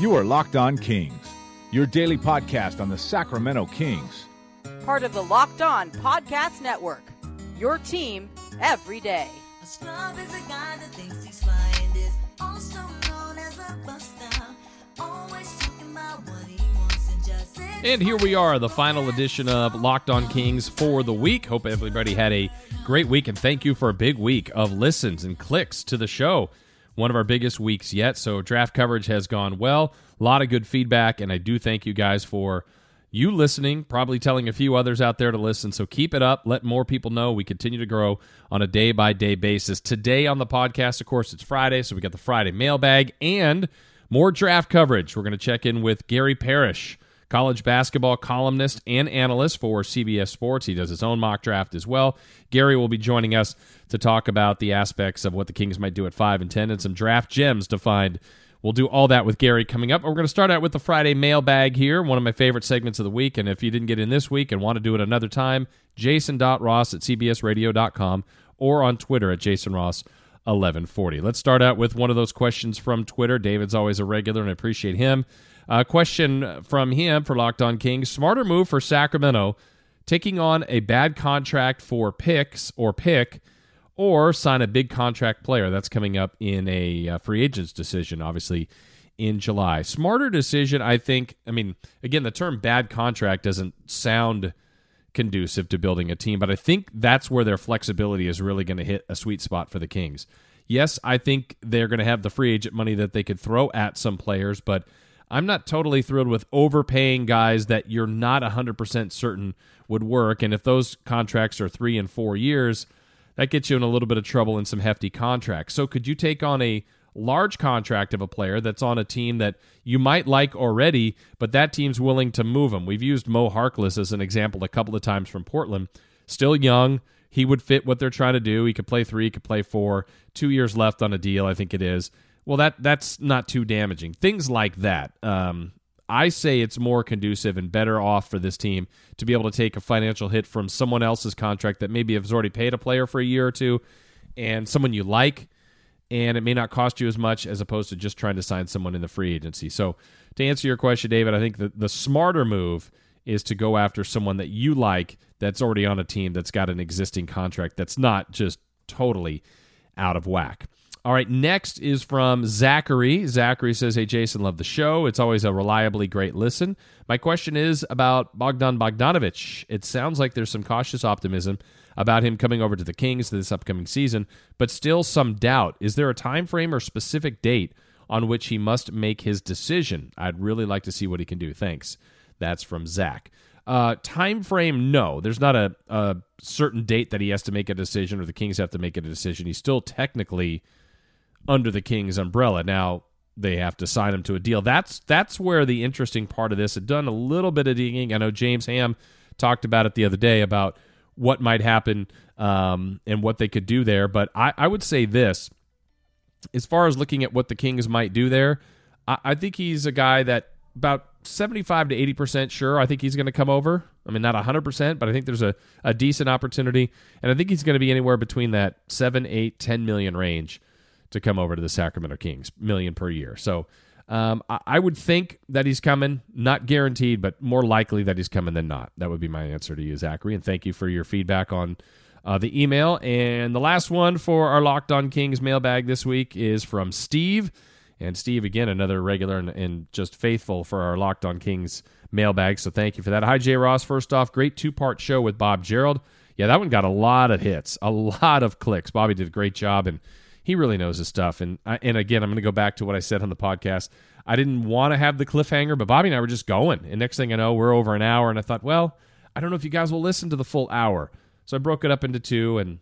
You are Locked On Kings, your daily podcast on the Sacramento Kings. Part of the Locked On Podcast Network. Your team every day. And here we are, the final edition of Locked On Kings for the week. Hope everybody had a great week, and thank you for a big week of listens and clicks to the show. One of our biggest weeks yet. So, draft coverage has gone well. A lot of good feedback, and I do thank you guys for you listening, probably telling a few others out there to listen. So, keep it up. Let more people know we continue to grow on a day by day basis. Today on the podcast, of course, it's Friday, so we got the Friday mailbag and more draft coverage. We're going to check in with Gary Parrish college basketball columnist and analyst for CBS Sports. He does his own mock draft as well. Gary will be joining us to talk about the aspects of what the Kings might do at 5 and 10 and some draft gems to find. We'll do all that with Gary coming up. We're going to start out with the Friday mailbag here, one of my favorite segments of the week. And if you didn't get in this week and want to do it another time, jason.ross at cbsradio.com or on Twitter at jasonross. 1140. Let's start out with one of those questions from Twitter. David's always a regular, and I appreciate him. A question from him for Locked On Kings. Smarter move for Sacramento, taking on a bad contract for picks or pick, or sign a big contract player. That's coming up in a uh, free agents decision, obviously, in July. Smarter decision, I think. I mean, again, the term bad contract doesn't sound conducive to building a team, but I think that's where their flexibility is really going to hit a sweet spot for the Kings. Yes, I think they're going to have the free agent money that they could throw at some players, but I'm not totally thrilled with overpaying guys that you're not 100% certain would work. And if those contracts are three and four years, that gets you in a little bit of trouble in some hefty contracts. So, could you take on a large contract of a player that's on a team that you might like already, but that team's willing to move him? We've used Mo Harkless as an example a couple of times from Portland. Still young. He would fit what they're trying to do. He could play three, he could play four. Two years left on a deal, I think it is well, that that's not too damaging. Things like that. Um, I say it's more conducive and better off for this team to be able to take a financial hit from someone else's contract that maybe has already paid a player for a year or two, and someone you like, and it may not cost you as much as opposed to just trying to sign someone in the free agency. So, to answer your question, David, I think the, the smarter move is to go after someone that you like that's already on a team that's got an existing contract that's not just totally out of whack. All right, next is from Zachary. Zachary says, Hey, Jason, love the show. It's always a reliably great listen. My question is about Bogdan Bogdanovich. It sounds like there's some cautious optimism about him coming over to the Kings this upcoming season, but still some doubt. Is there a time frame or specific date on which he must make his decision? I'd really like to see what he can do. Thanks. That's from Zach. Uh, time frame, no. There's not a, a certain date that he has to make a decision or the Kings have to make a decision. He's still technically – under the Kings umbrella. Now they have to sign him to a deal. That's that's where the interesting part of this. Had done a little bit of digging. I know James Ham talked about it the other day about what might happen um, and what they could do there. But I, I, would say this, as far as looking at what the Kings might do there, I, I think he's a guy that about 75 to 80 percent sure. I think he's going to come over. I mean, not 100 percent, but I think there's a, a decent opportunity, and I think he's going to be anywhere between that seven, eight, 10 million range to come over to the Sacramento Kings, million per year. So um, I, I, would think that he's coming, not guaranteed, but more likely that he's coming than not. That would be my answer to you, Zachary. And thank you for your feedback on uh, the email. And the last one for our Locked On Kings mailbag this week is from Steve. And Steve, again, another regular and, and just faithful for our Locked On Kings mailbag. So thank you for that. Hi, Jay Ross. First off, great two part show with Bob Gerald. Yeah, that one got a lot of hits, a lot of clicks. Bobby did a great job. And he really knows his stuff. And I, and again, I'm going to go back to what I said on the podcast. I didn't want to have the cliffhanger, but Bobby and I were just going. And next thing I know, we're over an hour. And I thought, well, I don't know if you guys will listen to the full hour. So I broke it up into two. And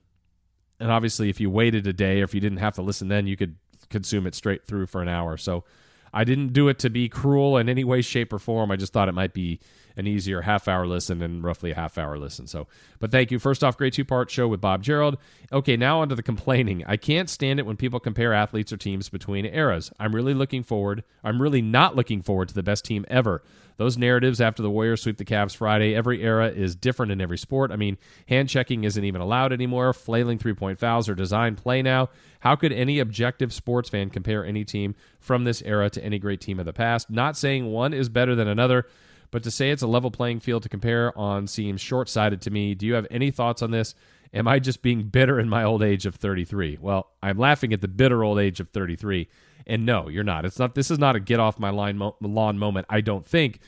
and obviously, if you waited a day or if you didn't have to listen then, you could consume it straight through for an hour. So I didn't do it to be cruel in any way, shape, or form. I just thought it might be an easier half hour listen and roughly a half hour listen. So, but thank you. First off, great two part show with Bob Gerald. Okay, now onto the complaining. I can't stand it when people compare athletes or teams between eras. I'm really looking forward. I'm really not looking forward to the best team ever. Those narratives after the Warriors sweep the Cavs Friday, every era is different in every sport. I mean, hand checking isn't even allowed anymore. Flailing three point fouls are designed play now. How could any objective sports fan compare any team from this era to any great team of the past? Not saying one is better than another, but to say it's a level playing field to compare on seems short sighted to me. Do you have any thoughts on this? Am I just being bitter in my old age of 33? Well, I'm laughing at the bitter old age of 33. And no, you're not. It's not. This is not a get off my line mo- lawn moment. I don't think.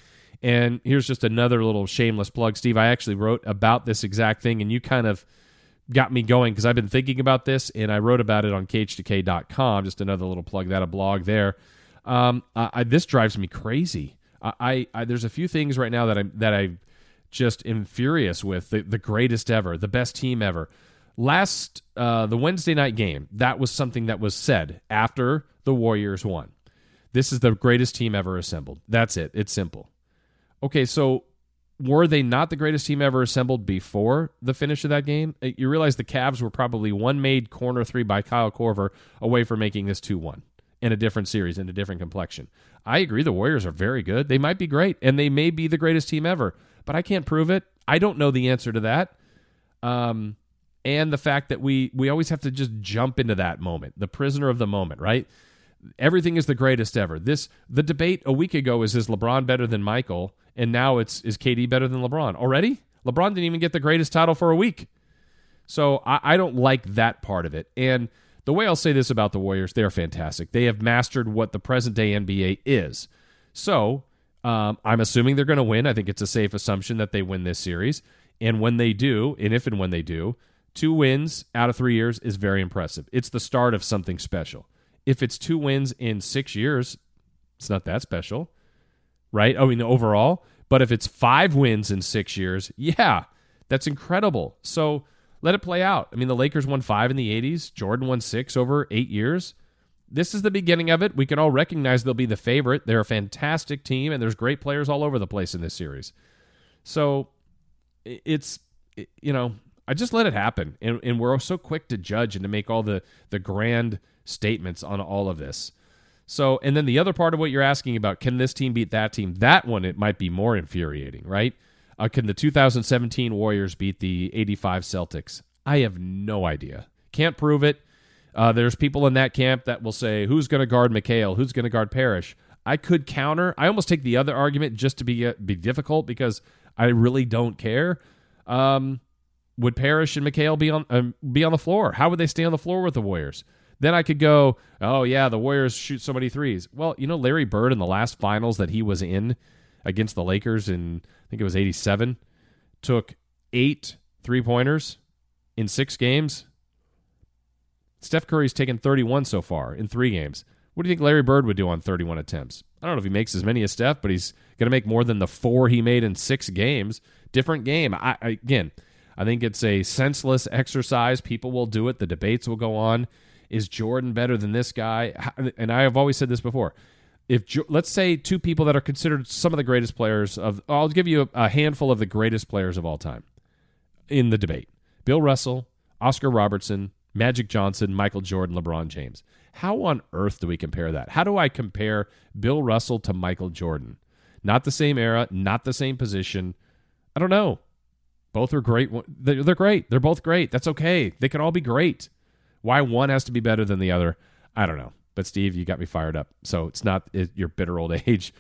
And here's just another little shameless plug, Steve. I actually wrote about this exact thing, and you kind of got me going because I've been thinking about this, and I wrote about it on KHTK.com. Just another little plug that a blog there. Um, I, this drives me crazy. I, I, there's a few things right now that I'm that I just am furious with. The, the greatest ever, the best team ever. Last uh, the Wednesday night game, that was something that was said after the Warriors won. This is the greatest team ever assembled. That's it. It's simple. Okay, so were they not the greatest team ever assembled before the finish of that game? Uh, you realize the Cavs were probably one made corner three by Kyle Korver away from making this 2 1 in a different series, in a different complexion. I agree, the Warriors are very good. They might be great, and they may be the greatest team ever, but I can't prove it. I don't know the answer to that. Um, and the fact that we we always have to just jump into that moment, the prisoner of the moment, right? Everything is the greatest ever. This the debate a week ago is is LeBron better than Michael, and now it's is KD better than LeBron already? LeBron didn't even get the greatest title for a week, so I, I don't like that part of it. And the way I'll say this about the Warriors, they're fantastic. They have mastered what the present day NBA is. So um, I'm assuming they're going to win. I think it's a safe assumption that they win this series. And when they do, and if and when they do, two wins out of three years is very impressive. It's the start of something special. If it's two wins in six years, it's not that special, right? I mean, overall. But if it's five wins in six years, yeah, that's incredible. So let it play out. I mean, the Lakers won five in the 80s, Jordan won six over eight years. This is the beginning of it. We can all recognize they'll be the favorite. They're a fantastic team, and there's great players all over the place in this series. So it's, you know, I just let it happen. And, and we're so quick to judge and to make all the, the grand statements on all of this. So, and then the other part of what you're asking about, can this team beat that team? That one, it might be more infuriating, right? Uh, can the 2017 Warriors beat the 85 Celtics? I have no idea. Can't prove it. Uh, there's people in that camp that will say, who's going to guard McHale? Who's going to guard Parish? I could counter. I almost take the other argument just to be uh, be difficult because I really don't care. Um, would Parish and McHale be on um, be on the floor? How would they stay on the floor with the Warriors? Then I could go, oh yeah, the Warriors shoot so many threes. Well, you know Larry Bird in the last finals that he was in against the Lakers in I think it was 87 took 8 three-pointers in 6 games. Steph Curry's taken 31 so far in 3 games. What do you think Larry Bird would do on 31 attempts? I don't know if he makes as many as Steph, but he's going to make more than the 4 he made in 6 games. Different game. I, again, I think it's a senseless exercise. People will do it. The debates will go on. Is Jordan better than this guy? And I have always said this before if let's say two people that are considered some of the greatest players of I'll give you a, handful of the greatest players of all time in the debate. Bill Russell, Oscar Robertson, Magic Johnson, Michael Jordan, LeBron James. How on earth do we compare that? How do I compare Bill Russell to Michael Jordan? Not the same era, not the same position. I don't know. Both are great. They're great. They're both great. That's okay. They can all be great. Why one has to be better than the other? I don't know. But Steve, you got me fired up. So it's not your bitter old age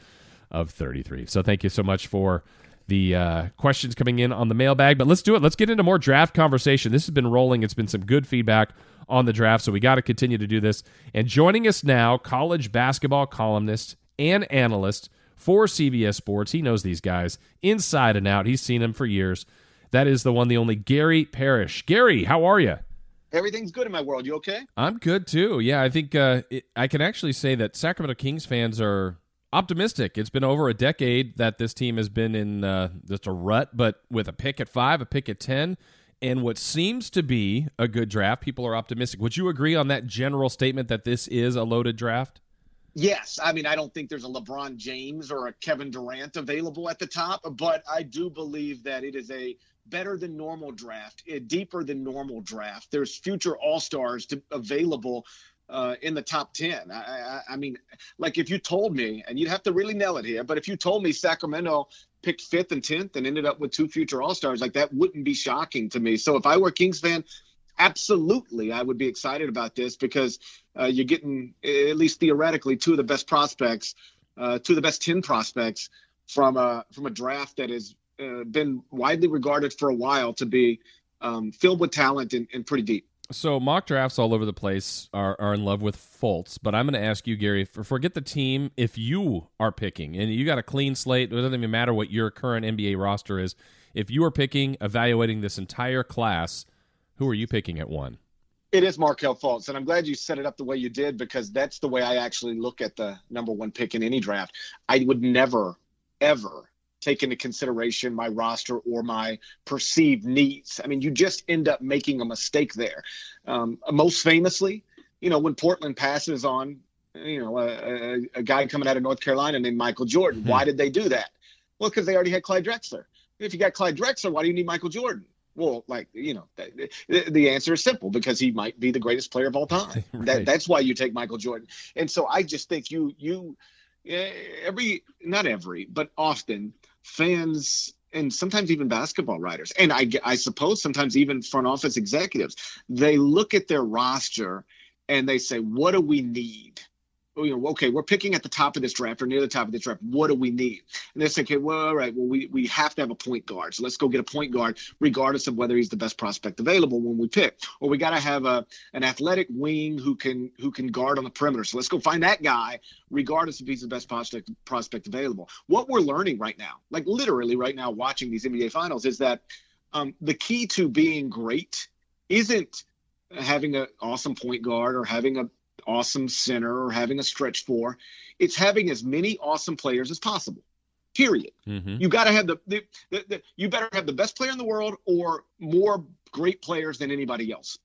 of 33. So thank you so much for the uh, questions coming in on the mailbag. But let's do it. Let's get into more draft conversation. This has been rolling. It's been some good feedback on the draft, so we got to continue to do this. And joining us now, college basketball columnist and analyst for CBS Sports. He knows these guys inside and out. He's seen them for years. That is the one, the only Gary Parrish. Gary, how are you? everything's good in my world. You okay? I'm good too. Yeah, I think uh, it, I can actually say that Sacramento Kings fans are optimistic. It's been over a decade that this team has been in uh, just a rut, but with a pick at five, a pick at ten, and what seems to be a good draft, people are optimistic. Would you agree on that general statement that this is a loaded draft? Yes, I mean I don't think there's a LeBron James or a Kevin Durant available at the top, but I do believe that it is a better than normal draft, a deeper than normal draft. There's future All Stars available uh, in the top 10. I, I, I, mean, like if you told me, and you'd have to really nail it here, but if you told me Sacramento picked fifth and 10th and ended up with two future All Stars, like that wouldn't be shocking to me. So if I were Kings fan, absolutely I would be excited about this because uh, you're getting, at least theoretically, two of the best prospects, uh, two of the best 10 prospects from a, from a draft that has uh, been widely regarded for a while to be um, filled with talent and, and pretty deep. So mock drafts all over the place are, are in love with Fultz, but I'm going to ask you, Gary, for, forget the team. If you are picking and you got a clean slate, it doesn't even matter what your current NBA roster is. If you are picking, evaluating this entire class, who are you picking at one? It is Markelle Fultz, and I'm glad you set it up the way you did because that's the way I actually look at the number one pick in any draft. I would never, ever take into consideration my roster or my perceived needs. I mean, you just end up making a mistake there. Um, most famously, you know, when Portland passes on, you know, a, a, a guy coming out of North Carolina named Michael Jordan. Mm-hmm. Why did they do that? Well, because they already had Clyde Drexler. If you got Clyde Drexler, why do you need Michael Jordan? Well, like you know, the, the answer is simple because he might be the greatest player of all time. right. That that's why you take Michael Jordan. And so I just think you you every not every but often fans and sometimes even basketball writers, and I, I suppose sometimes even front office executives, they look at their roster and they say, what do we need? You know, okay, we're picking at the top of this draft or near the top of this draft. What do we need? And they say, okay, well, all right, well, we, we have to have a point guard. So let's go get a point guard, regardless of whether he's the best prospect available when we pick. Or we got to have a an athletic wing who can who can guard on the perimeter. So let's go find that guy, regardless if he's the best prospect prospect available. What we're learning right now, like literally right now, watching these NBA finals, is that um, the key to being great isn't having an awesome point guard or having a awesome center or having a stretch four. It's having as many awesome players as possible. Period. Mm-hmm. You got to have the, the, the, the, you better have the best player in the world or more great players than anybody else.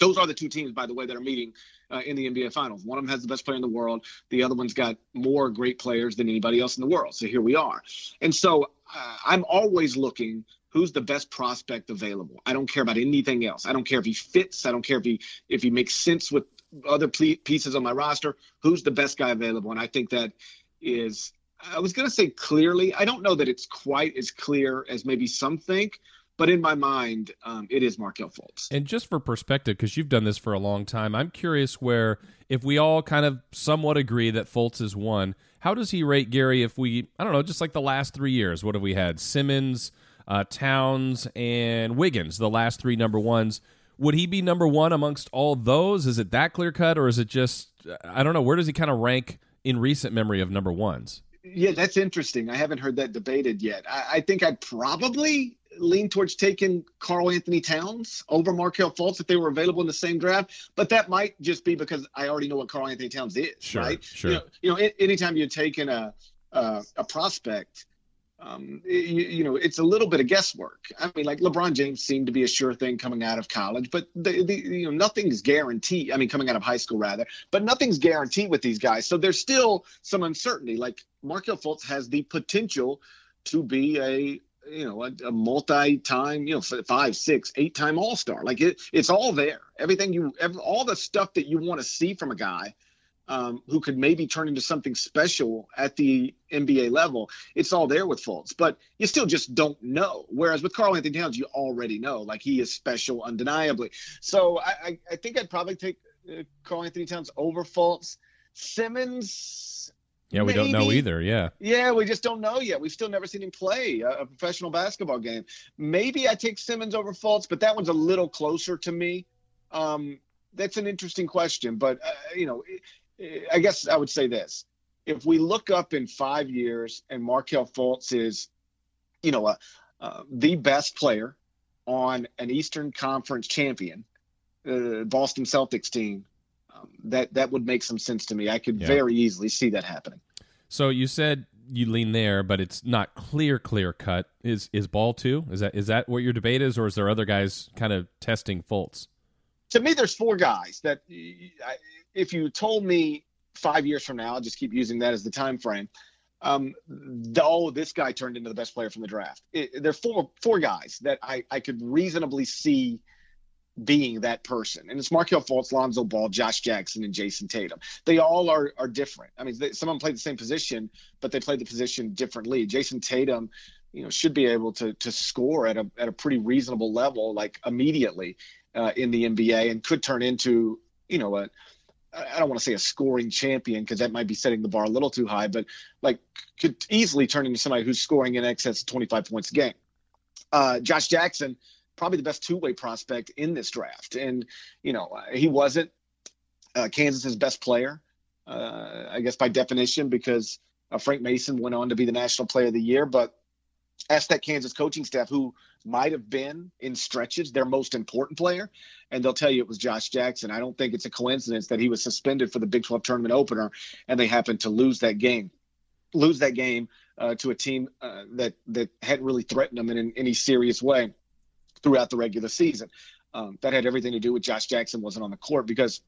Those are the two teams, by the way, that are meeting uh, in the NBA Finals. One of them has the best player in the world. The other one's got more great players than anybody else in the world. So here we are. And so uh, I'm always looking who's the best prospect available. I don't care about anything else. I don't care if he fits. I don't care if he if he makes sense with other pieces on my roster, who's the best guy available? And I think that is, I was going to say clearly. I don't know that it's quite as clear as maybe some think, but in my mind, um, it is Markelle Fultz. And just for perspective, because you've done this for a long time, I'm curious where if we all kind of somewhat agree that Fultz is one, how does he rate Gary? If we, I don't know, just like the last three years, what have we had? Simmons, uh, Towns, and Wiggins, the last three number ones would he be number one amongst all those? Is it that clear cut, or is it just I don't know? Where does he kind of rank in recent memory of number ones? Yeah, that's interesting. I haven't heard that debated yet. I, I think I'd probably lean towards taking Karl-Anthony Towns over Markelle Fultz if they were available in the same draft, but that might just be because I already know what Karl-Anthony Towns is. Sure, right? Sure. You know, you know anytime you're taking a a, a prospect um, you, you, know, it's a little bit of guesswork. I mean, like LeBron James seemed to be a sure thing coming out of college, but the, the you know nothing's guaranteed. I mean, coming out of high school rather, but nothing's guaranteed with these guys. So there's still some uncertainty. Like Markelle Fultz has the potential to be a you know a, a multi-time you know five six eight time all-star like it, it's all there everything you all the stuff that you want to see from a guy um, who could maybe turn into something special at the NBA level. It's all there with Fultz, but you still just don't know. Whereas with Karl-Anthony Towns, you already know, like he is special undeniably. So I, I, I think I'd probably take uh, Karl-Anthony Towns over Fultz. Simmons. Yeah, we maybe. don't know either. Yeah. Yeah, we just don't know yet. We've still never seen him play a, a professional basketball game. Maybe I take Simmons over Fultz, but that one's a little closer to me. Um, that's an interesting question, but uh, you know, I guess I would say this: if we look up in five years and Markelle Fultz is, you know, uh, uh, the best player on an Eastern Conference champion, uh, Boston Celtics team, um, that that would make some sense to me. I could yeah. very easily see that happening. So you said you lean there, but it's not clear, clear cut. Is is ball too? Is that is that what your debate is, or is there other guys kind of testing Fultz? To me, there's four guys that if you told me five years from now, I'll just keep using that as the time frame. Um, the, oh, this guy turned into the best player from the draft. It, there are four four guys that I, I could reasonably see being that person. And it's Markelle Fultz, Lonzo Ball, Josh Jackson, and Jayson Tatum. They all are are different. I mean, they, some of them play the same position, but they played the position differently. Jayson Tatum, you know, should be able to to score at a at a pretty reasonable level, like immediately uh, in the NBA, and could turn into you know a I don't want to say a scoring champion because that might be setting the bar a little too high, but like could easily turn into somebody who's scoring in excess of 25 points a game. Uh, Josh Jackson, probably the best two way prospect in this draft. And, you know, he wasn't uh, Kansas's best player, uh, I guess by definition, because uh, Frank Mason went on to be the national player of the year. But ask that Kansas coaching staff who might have been in stretches their most important player, and they'll tell you it was Josh Jackson. I don't think it's a coincidence that he was suspended for the Big 12 tournament opener, and they happened to lose that game, lose that game uh, to a team uh, that that hadn't really threatened them in, in, any serious way throughout the regular season. Um, that had everything to do with Josh Jackson wasn't on the court because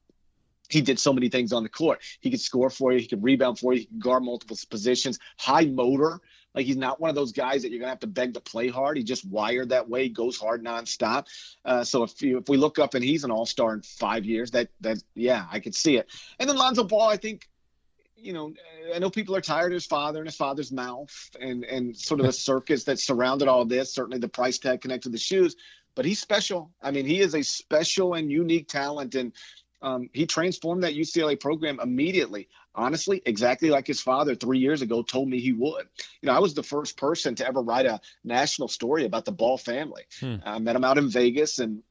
he did so many things on the court. He could score for you, he could rebound for you, he could guard multiple positions, high motor. Like he's not one of those guys that you're gonna have to beg to play hard. He just wired that way. He goes hard nonstop. Uh, so if you, if we look up and he's an all star in five years, that that yeah, I could see it. And then Lonzo Ball, I think, you know, I know people are tired of his father and his father's mouth and and sort of the circus that surrounded all this. Certainly the price tag connected to the shoes, but he's special. I mean, he is a special and unique talent, and um, he transformed that UCLA program immediately. Honestly, exactly like his father three years ago told me he would. You know, I was the first person to ever write a national story about the Ball family. Hmm. I met him out in Vegas and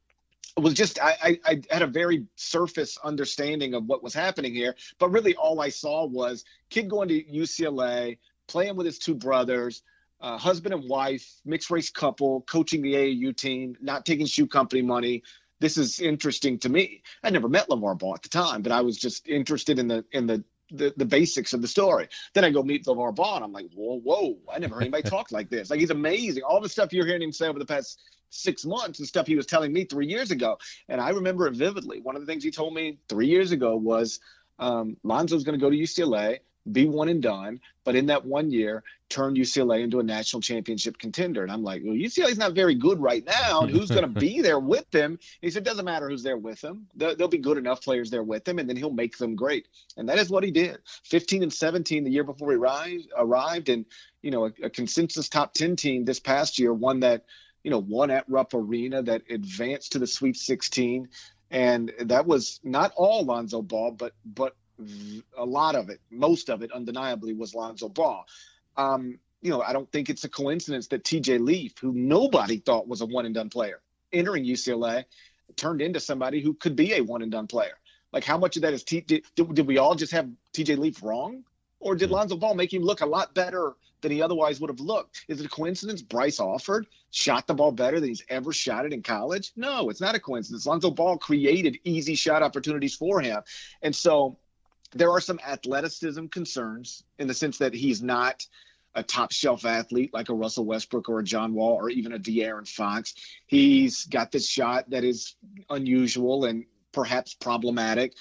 it was just I, I, I had a very surface understanding of what was happening here, but really all I saw was kid going to UCLA, playing with his two brothers, uh, husband and wife, mixed race couple, coaching the AAU team, not taking shoe company money, this is interesting to me. I never met LeVar Ball at the time, but I was just interested in the in the the, the basics of the story. Then I go meet LeVar Ball, and I'm like, whoa, whoa! I never heard anybody talk like this. Like he's amazing. All the stuff you're hearing him say over the past six months and stuff he was telling me three years ago, and I remember it vividly. One of the things he told me three years ago was um, Lonzo's going to go to UCLA be one and done, but in that one year, turn UCLA into a national championship contender. And I'm like, well, UCLA's not very good right now. And who's going to be there with them? And he said, doesn't matter who's there with them. There'll be good enough players there with them, and then he'll make them great. And that is what he did. 15 and 17 the year before he arrived, arrived and, you know, a, a consensus top 10 team this past year, one that, you know, won at Rupp Arena, that advanced to the Sweet 16. And that was not all Lonzo Ball, but but a lot of it, most of it, undeniably, was Lonzo Ball. Um, you know, I don't think it's a coincidence that TJ Leaf, who nobody thought was a one and done player, entering UCLA, turned into somebody who could be a one and done player. Like, how much of that is T? Did, did we all just have TJ Leaf wrong, or did. Lonzo Ball make him look a lot better than he otherwise would have looked? Is it a coincidence? Bryce Alford shot the ball better than he's ever shot it in college? No, it's not a coincidence. Lonzo Ball created easy shot opportunities for him, and so there are some athleticism concerns in the sense that he's not a top shelf athlete like a Russell Westbrook or a John Wall or even a De'Aaron Fox. He's got this shot that is unusual and perhaps problematic.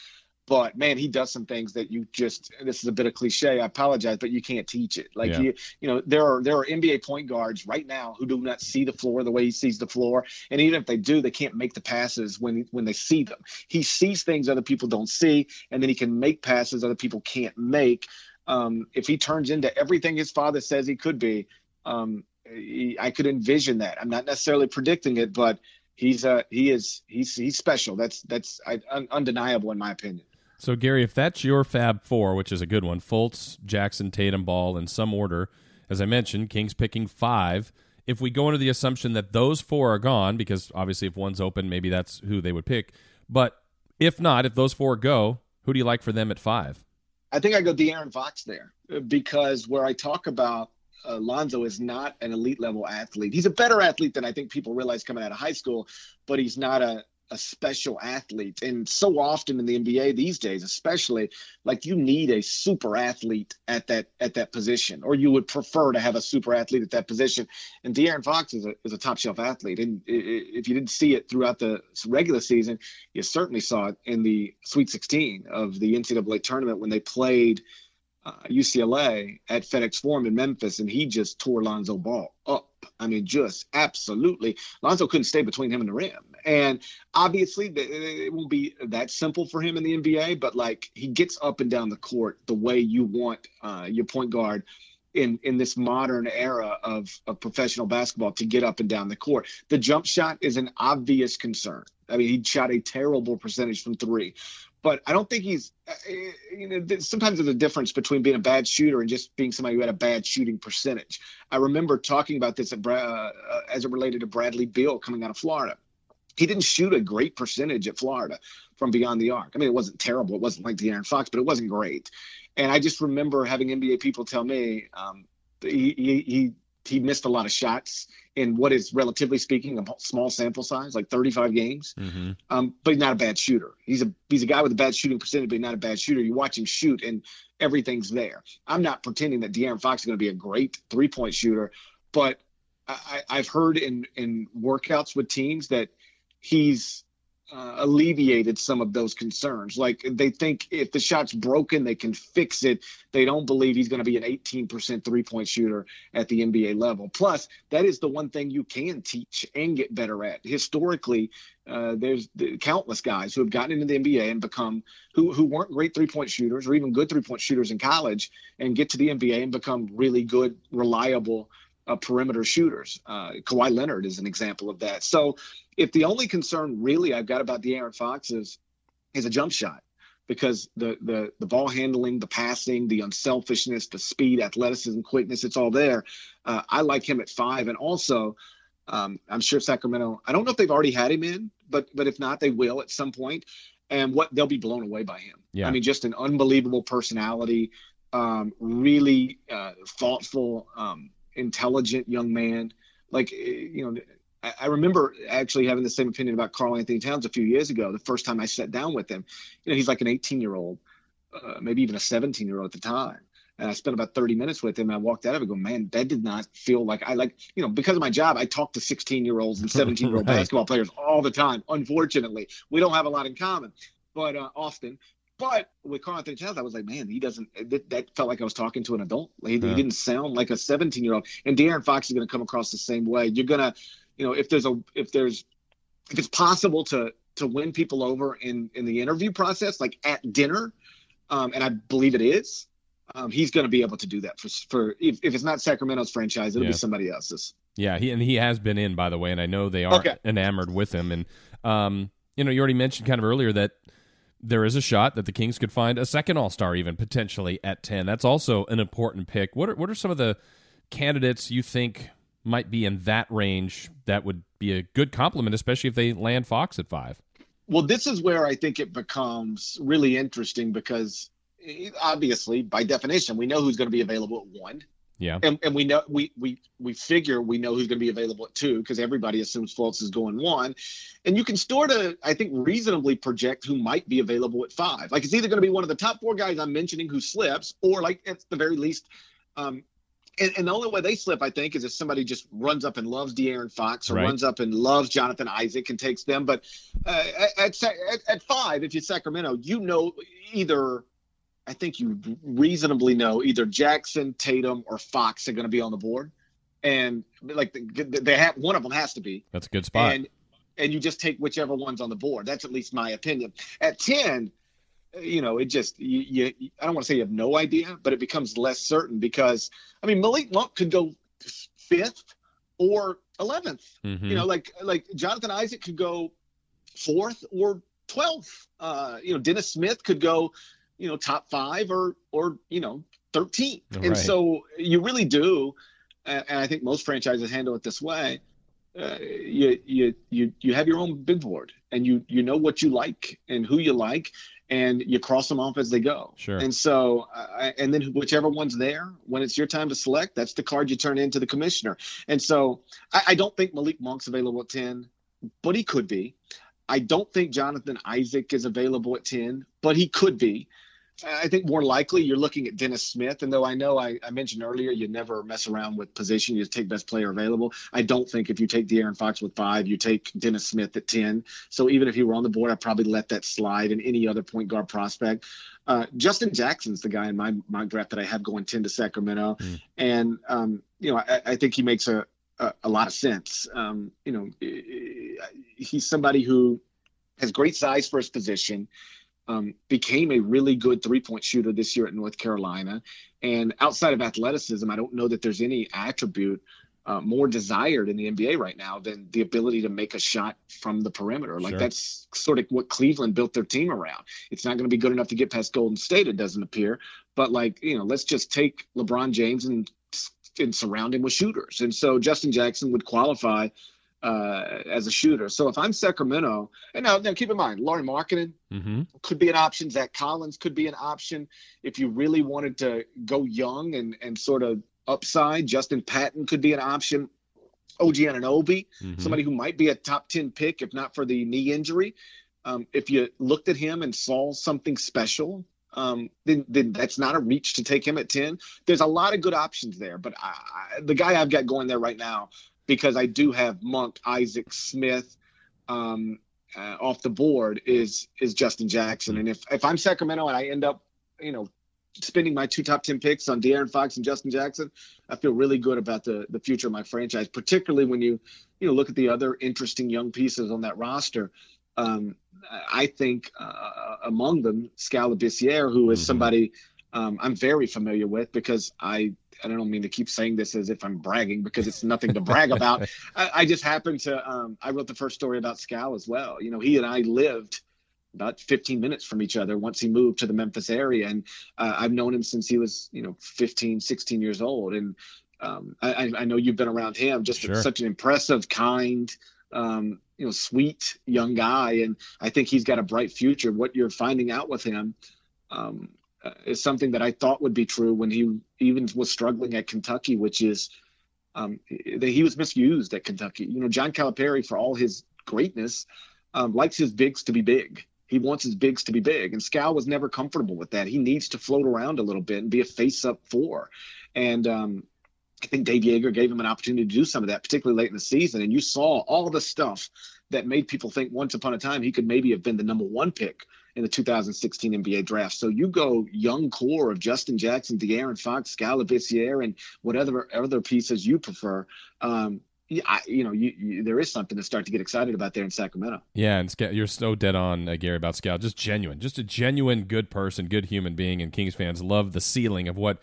But man, he does some things that you just this is a bit of cliche. I apologize, but you can't teach it. Like yeah. you, you know, there are there are NBA point guards right now who do not see the floor the way he sees the floor, and even if they do, they can't make the passes when when they see them. He sees things other people don't see, and then he can make passes other people can't make. Um, if he turns into everything his father says he could be, um, he, I could envision that. I'm not necessarily predicting it, but he's uh he is he's he's special. That's that's I, un, undeniable in my opinion. So, Gary, if that's your Fab Four, which is a good one, Fultz, Jackson, Tatum, Ball in some order, as I mentioned, Kings picking five. If we go into the assumption that those four are gone, because obviously if one's open, maybe that's who they would pick. But if not, if those four go, who do you like for them at five? I think I go De'Aaron Fox there because where I talk about uh, Lonzo is not an elite level athlete. He's a better athlete than I think people realize coming out of high school, but he's not a a special athlete. And so often in the NBA these days, especially, like you need a super athlete at that at that position, or you would prefer to have a super athlete at that position. And De'Aaron Fox is a is a top shelf athlete. And if you didn't see it throughout the regular season, you certainly saw it in the Sweet 16 of the NCAA tournament when they played uh, UCLA at FedEx Forum in Memphis, and he just tore Lonzo Ball up. I mean, just absolutely. Lonzo couldn't stay between him and the rim. And obviously, it won't be that simple for him in the NBA, but like he gets up and down the court the way you want uh, your point guard in in this modern era of, of professional basketball to get up and down the court. The jump shot is an obvious concern. I mean, he shot a terrible percentage from three, but I don't think he's. Uh, you know, sometimes there's a difference between being a bad shooter and just being somebody who had a bad shooting percentage. I remember talking about this at, uh, as it related to Bradley Beal coming out of Florida. He didn't shoot a great percentage at Florida from beyond the arc. I mean, it wasn't terrible. It wasn't like De'Aaron Fox, but it wasn't great. And I just remember having NBA people tell me um, he, he, he he missed a lot of shots in what is relatively speaking a small sample size, like 35 games. Mm-hmm. Um, but he's not a bad shooter. He's a he's a guy with a bad shooting percentage, but not a bad shooter. You watch him shoot, and everything's there. I'm not pretending that De'Aaron Fox is going to be a great three point shooter, but I, I've heard in in workouts with teams that he's uh, alleviated some of those concerns. Like they think if the shot's broken, they can fix it. They don't believe he's going to be an 18% three point shooter at the NBA level. Plus, that is the one thing you can teach and get better at. Historically, uh, there's countless guys who have gotten into the NBA and become who who weren't great three point shooters or even good three point shooters in college and get to the NBA and become really good, reliable uh, perimeter shooters. Uh, Kawhi Leonard is an example of that. So if the only concern really I've got about De'Aaron Fox is is a jump shot because the the the ball handling, the passing, the unselfishness, the speed, athleticism, quickness, it's all there. Uh, I like him at five, and also um, I'm sure Sacramento. I don't know if they've already had him in, but but if not, they will at some point. And what they'll be blown away by him. Yeah. I mean, just an unbelievable personality, um, really uh, thoughtful, um, intelligent young man. Like you know, I, remember actually having the same opinion about Karl-Anthony Towns a few years ago. The first time I sat down with him, you know, he's like an 18 year old, uh, maybe even a 17 year old at the time. And I spent about 30 minutes with him. And I walked out of it going, man, that did not feel like I like, you know, because of my job, I talk to 16 year olds and 17 year old right. basketball players all the time. Unfortunately, we don't have a lot in common, but uh, often. But with Karl-Anthony Towns, I was like, man, he doesn't. That, that, felt like I was talking to an adult. He, yeah. he didn't sound like a 17 year old. And De'Aaron Fox is going to come across the same way. You're gonna you know, if there's a if there's if it's possible to to win people over in in the interview process, like at dinner, um, and I believe it is, um, he's going to be able to do that for for if, if it's not Sacramento's franchise, it'll yeah. be somebody else's. Yeah, he and he has been in by the way, and I know they are okay. enamored with him. And um, you know, you already mentioned kind of earlier that there is a shot that the Kings could find a second All Star, even potentially at ten. That's also an important pick. What are what are some of the candidates you think might be in that range, that would be a good complement, especially if they land Fox at five. Well, this is where I think it becomes really interesting because obviously, by definition, we know who's going to be available at one. Yeah. And, and we know we we we figure we know who's going to be available at two because everybody assumes Fultz is going one, and you can sort of I think reasonably project who might be available at five. Like it's either going to be one of the top four guys I'm mentioning who slips, or like at the very least, um, and, and, the only way they slip, I think, is if somebody just runs up and loves De'Aaron Fox or right. runs up and loves Jonathan Isaac and takes them. But uh, at, at, at five, if you're Sacramento, you know either, I think you reasonably know either Jackson, Tatum, or Fox are going to be on the board, and like they have one of them has to be. That's a good spot. And and you just take whichever one's on the board. That's at least my opinion. At ten you know, it just you, you I don't want to say you have no idea, but it becomes less certain because I mean Malik Monk could go fifth or 11th. Mm-hmm. You know, like like Jonathan Isaac could go fourth or 12th. Uh, you know, Dennis Smith could go, you know, top five or or you know 13th. Right. And so you really do, and I think most franchises handle it this way. Uh, you you you you have your own big board and you you know what you like and who you like and you cross them off as they go. Sure. And so, uh, and then whichever one's there, when it's your time to select, that's the card you turn into the commissioner. And so, I, I don't think Malik Monk's available at ten, but he could be. I don't think Jonathan Isaac is available at 10, but he could be. I think more likely you're looking at Dennis Smith. And though I know I, I, mentioned earlier you never mess around with position, you take best player available. I don't think if you take De'Aaron Fox with five, you take Dennis Smith at 10. So even if he were on the board, I'd probably let that slide and any other point guard prospect. Uh, Justin Jackson's the guy in my my draft that I have going 10 to Sacramento. Mm. And, um, you know, I, I, think he makes a, a, a lot of sense. Um, you know, he's somebody who has great size for his position um, became a really good three point shooter this year at North Carolina. And outside of athleticism, I don't know that there's any attribute uh, more desired in the NBA right now than the ability to make a shot from the perimeter. Like sure. that's sort of what Cleveland built their team around. It's not going to be good enough to get past Golden State, it doesn't appear. But like, you know, let's just take LeBron James and and surround him with shooters. And so Justin Jackson would qualify uh, as a shooter. So if I'm Sacramento, and now, now keep in mind, Lauri Markkanen mm-hmm. could be an option. Zach Collins could be an option. If you really wanted to go young and, and sort of upside, Justin Patton could be an option. OG Anunoby, mm-hmm. somebody who might be a top 10 pick, if not for the knee injury. Um, if you looked at him and saw something special, um, then, then that's not a reach to take him at 10. There's a lot of good options there, but I, I, the guy I've got going there right now because I do have Monk, Isaac, Smith um, uh, off the board is is Justin Jackson. And if if I'm Sacramento and I end up, you know, spending my two top ten picks on De'Aaron Fox and Justin Jackson, I feel really good about the the future of my franchise, particularly when you you know look at the other interesting young pieces on that roster. Um, I think uh, among them, Skal Labissiere, who is mm-hmm. somebody um, I'm very familiar with because I I don't mean to keep saying this as if I'm bragging because it's nothing to brag about. I, I, just happened to um, I wrote the first story about Skal as well. You know, he and I lived about 15 minutes from each other once he moved to the Memphis area, and uh, I've known him since he was you know 15, 16 years old, and um, I, I, know you've been around him. Just sure. such an impressive, kind. Um, you know, sweet young guy, and I think he's got a bright future. What you're finding out with him, um, uh, is something that I thought would be true when he even was struggling at Kentucky, which is um, that he was misused at Kentucky. You know, John Calipari, for all his greatness, um, likes his bigs to be big. He wants his bigs to be big, and Skal was never comfortable with that. He needs to float around a little bit and be a face-up four. And um, I think Dave Joerger gave him an opportunity to do some of that, particularly late in the season. And you saw all the stuff that made people think once upon a time he could maybe have been the number one pick in the 2016 NBA draft. So you go young core of Justin Jackson, De'Aaron Fox, Skal and whatever other pieces you prefer. Um, I, you know, you, you, there is something to start to get excited about there in Sacramento. Yeah, and you're so dead on, uh, Gary, about Skal. Just genuine, just a genuine good person, good human being, and Kings fans love the ceiling of what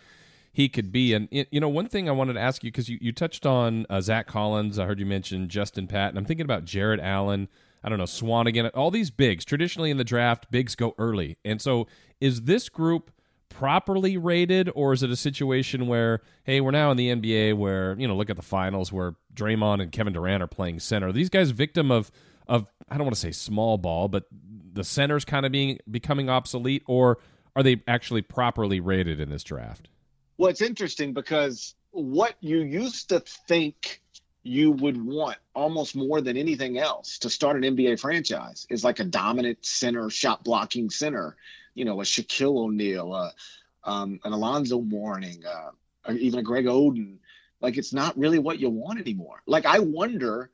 he could be. And you know, one thing I wanted to ask you because you, you touched on uh, Zach Collins. I heard you mention Justin Patton. I'm thinking about Jarrett Allen. I don't know, Swanigan, all these bigs. Traditionally in the draft, bigs go early. And so is this group properly rated, or is it a situation where, hey, we're now in the NBA where, you know, look at the finals where Draymond and Kevin Durant are playing center. Are these guys victim of of I don't want to say small ball, but the centers kind of being becoming obsolete, or are they actually properly rated in this draft? Well, it's interesting because what you used to think you would want almost more than anything else to start an NBA franchise is like a dominant center, shot blocking center, you know, a Shaquille O'Neal, uh, um, an Alonzo Mourning, uh, even a Greg Oden. Like it's not really what you want anymore. Like I wonder,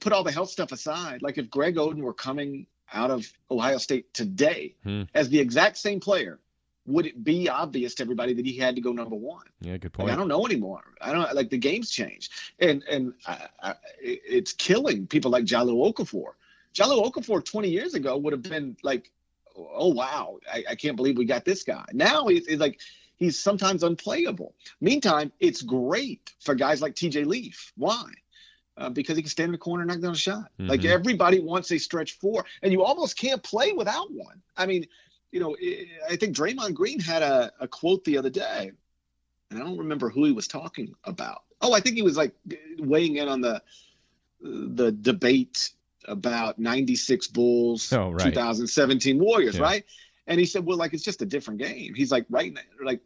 put all the health stuff aside, like if Greg Oden were coming out of Ohio State today hmm. as the exact same player, would it be obvious to everybody that he had to go number one? Yeah, good point. Like, I don't know anymore. I don't like the game's changed, and and I, I, it's killing people like Jahlil Okafor. Jahlil Okafor 20 years ago would have been like, oh wow, I, I can't believe we got this guy. Now he's, he's like he's sometimes unplayable. Meantime, it's great for guys like TJ Leaf. Why? Uh, because he can stand in the corner and knock down a shot. Mm-hmm. Like everybody wants a stretch four, and you almost can't play without one. I mean, you know, I think Draymond Green had a, a quote the other day, and I don't remember who he was talking about. Oh, I think he was like weighing in on the the debate about 96 Bulls, oh, right. 2017 Warriors, yeah. right? And he said, well, like it's just a different game. He's like, right, now, like,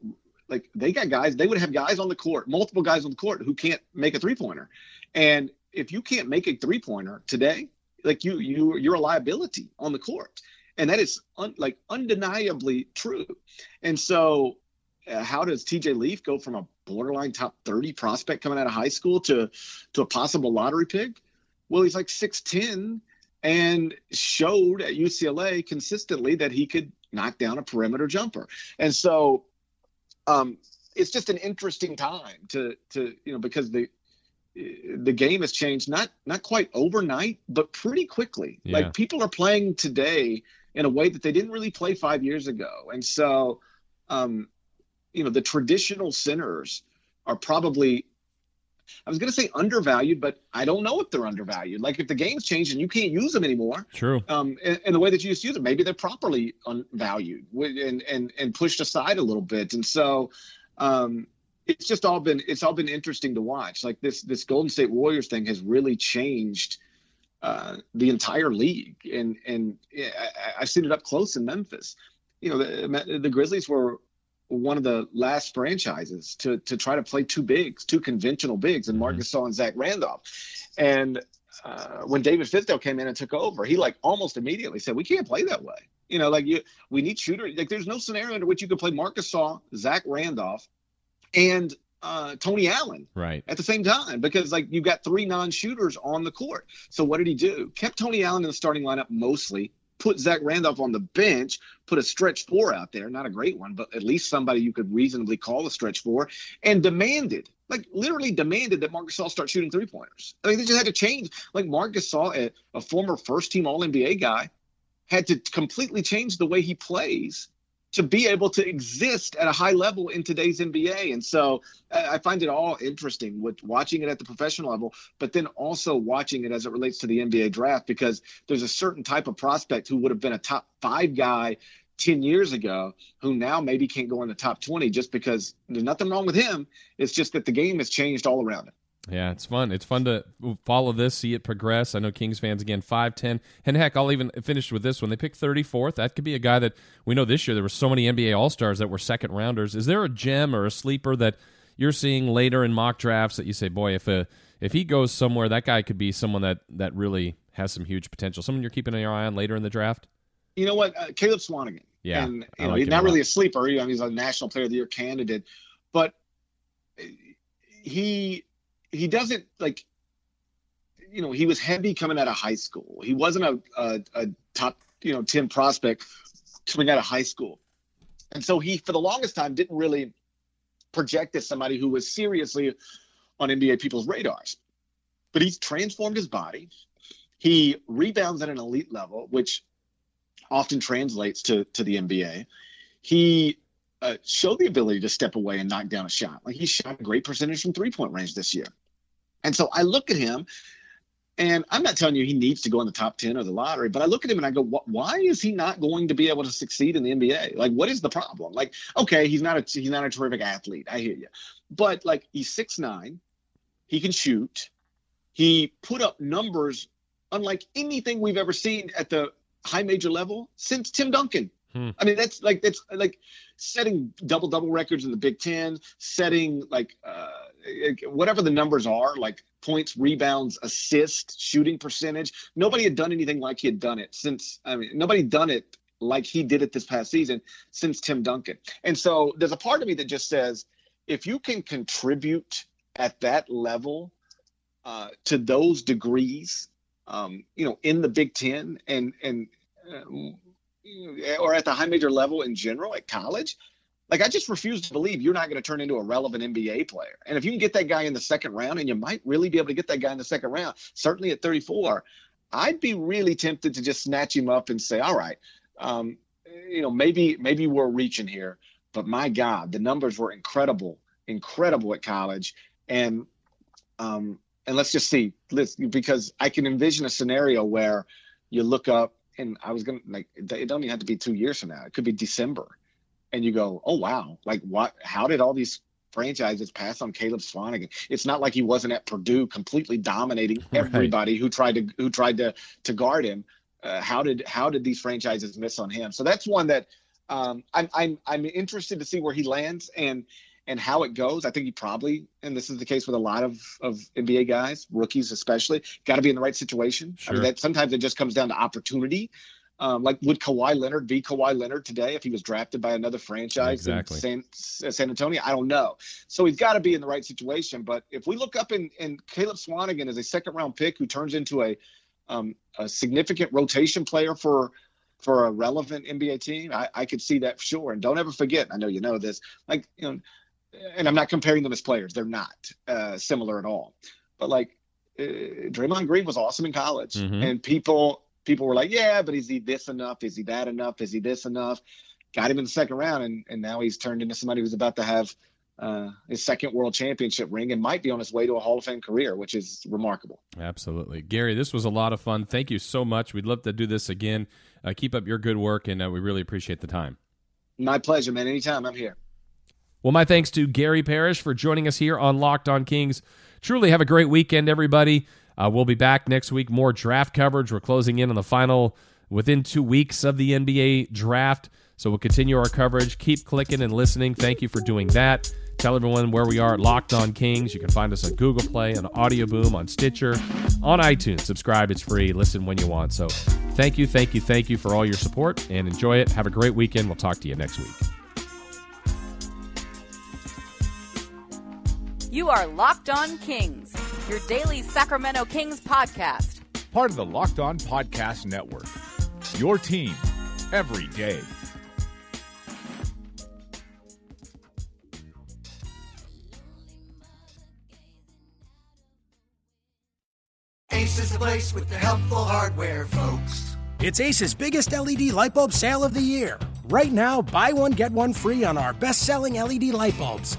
like they got guys. They would have guys on the court, multiple guys on the court who can't make a three pointer, and if you can't make a three pointer today, like you you you're a liability on the court, and that is un, like undeniably true. And so, uh, how does TJ Leaf go from a borderline top 30 prospect coming out of high school to to a possible lottery pick? Well, he's like 6'10 and showed at UCLA consistently that he could knock down a perimeter jumper. And so um, it's just an interesting time to to you know because the the game has changed not not quite overnight but pretty quickly. Yeah. Like people are playing today in a way that they didn't really play 5 years ago. And so um, you know the traditional centers are probably I was going to say undervalued, but I don't know if they're undervalued. Like if the game's changed and you can't use them anymore, True. um, in, in the way that you used to use them, maybe they're properly unvalued and and and pushed aside a little bit. And so, um, it's just all been it's all been interesting to watch. Like this this Golden State Warriors thing has really changed uh, the entire league, and and I, I've seen it up close in Memphis. You know, the, the Grizzlies were one of the last franchises to to try to play two bigs, two conventional bigs, and Marcus Gasol and Zach Randolph. And uh, when David Fizdale came in and took over, he like almost immediately said, "We can't play that way. You know, like you, we need shooters. Like there's no scenario under which you could play Marcus Gasol, Zach Randolph, and uh, Tony Allen Right. at the same time because like you've got three non-shooters on the court. So what did he do? Kept Tony Allen in the starting lineup mostly. Put Zach Randolph on the bench. Put a stretch four out there, not a great one, but at least somebody you could reasonably call a stretch four, and demanded, like literally demanded that Marcus Gasol start shooting three pointers. I mean, they just had to change. Like Marcus Gasol, a, a former first team All NBA guy, had to completely change the way he plays to be able to exist at a high level in today's NBA. And so I find it all interesting with watching it at the professional level, but then also watching it as it relates to the NBA draft because there's a certain type of prospect who would have been a top five guy 10 years ago who now maybe can't go in the top 20 just because there's nothing wrong with him. It's just that the game has changed all around him. Yeah, it's fun. It's fun to follow this, see it progress. I know Kings fans again, five, ten, and heck, I'll even finish with this one. They picked thirty fourth. That could be a guy that we know this year. There were so many NBA All Stars that were second rounders. Is there a gem or a sleeper that you're seeing later in mock drafts that you say, boy, if a if he goes somewhere, that guy could be someone that that really has some huge potential. Someone you're keeping your eye on later in the draft. You know what? Uh, Caleb Swanigan. Yeah, And you know, like he's not really a sleeper. You know, he's a National Player of the Year candidate, but he he doesn't like. You know, he was heavy coming out of high school. He wasn't a, a, a top you know ten prospect coming out of high school, and so he for the longest time didn't really project as somebody who was seriously on NBA people's radars. But he's transformed his body. He rebounds at an elite level, which often translates to to the NBA. He uh, showed the ability to step away and knock down a shot. Like he shot a great percentage from three point range this year. And so I look at him, and I'm not telling you he needs to go in the top ten or the lottery, but I look at him and I go, why is he not going to be able to succeed in the NBA? Like, what is the problem? Like, okay, he's not a he's not a terrific athlete. I hear you, but like he's six nine, he can shoot. He put up numbers unlike anything we've ever seen at the high major level since Tim Duncan. Hmm. I mean, that's like that's like setting double double records in the Big Ten, setting like uh, whatever the numbers are, like points, rebounds, assists, shooting percentage. Nobody had done anything like he had done it since. I mean, nobody done it like he did it this past season since Tim Duncan. And so there's a part of me that just says, if you can contribute at that level uh, to those degrees, um, you know, in the Big Ten and and uh, or at the high major level in general at college, like I just refuse to believe you're not going to turn into a relevant NBA player. And if you can get that guy in the second round, and you might really be able to get that guy in the second round, certainly at 34, I'd be really tempted to just snatch him up and say, all right, um, you know, maybe maybe we're reaching here, but my God, the numbers were incredible, incredible at college, and um, and let's just see, let's because I can envision a scenario where you look up, and I was gonna like, it don't even have to be two years from now; it could be December, and you go, oh wow, like what? How did all these franchises pass on Caleb Swanigan? It's not like he wasn't at Purdue completely dominating Right. everybody who tried to who tried to to guard him. Uh, how did how did these franchises miss on him? So that's one that um, I'm I'm I'm interested to see where he lands and and how it goes, I think he probably, and this is the case with a lot of, of NBA guys, rookies especially, got to be in the right situation. Sure. I mean, that sometimes it just comes down to opportunity. Um, like would Kawhi Leonard be Kawhi Leonard today if he was drafted by another franchise Exactly. in San, San Antonio? I don't know. So he's got to be in the right situation. But if we look up in, in Caleb Swanigan as a second round pick who turns into a um, a significant rotation player for for a relevant NBA team, I, I could see that for sure. And don't ever forget, I know you know this, like you know, and I'm not comparing them as players; they're not uh, similar at all. But like uh, Draymond Green was awesome in college, Mhm. and people people were like, yeah, but is he this enough? Is he that enough? Is he this enough? Got him in the second round, and and now he's turned into somebody who's about to have. Uh, his second world championship ring and might be on his way to a Hall of Fame career, which is remarkable. Absolutely. Gary, this was a lot of fun. Thank you so much. We'd love to do this again. Uh, keep up your good work, and uh, we really appreciate the time. My pleasure, man. Anytime I'm here. Well, my thanks to Gary Parrish for joining us here on Locked On Kings. Truly have a great weekend, everybody. Uh, we'll be back next week. More draft coverage. We're closing in on the final within two weeks of the NBA draft. So we'll continue our coverage. Keep clicking and listening. Thank you for doing that. Tell everyone where we are at Locked On Kings. You can find us on Google Play, on Audio Boom, on Stitcher, on iTunes. Subscribe, it's free. Listen when you want. So thank you, thank you, thank you for all your support and enjoy it. Have a great weekend. We'll talk to you next week. You are Locked On Kings, your daily Sacramento Kings podcast. Part of the Locked On Podcast Network. Your team every day. Ace is the place with the helpful hardware, folks. It's Ace's biggest LED light bulb sale of the year. Right now, buy one, get one free on our best selling LED light bulbs.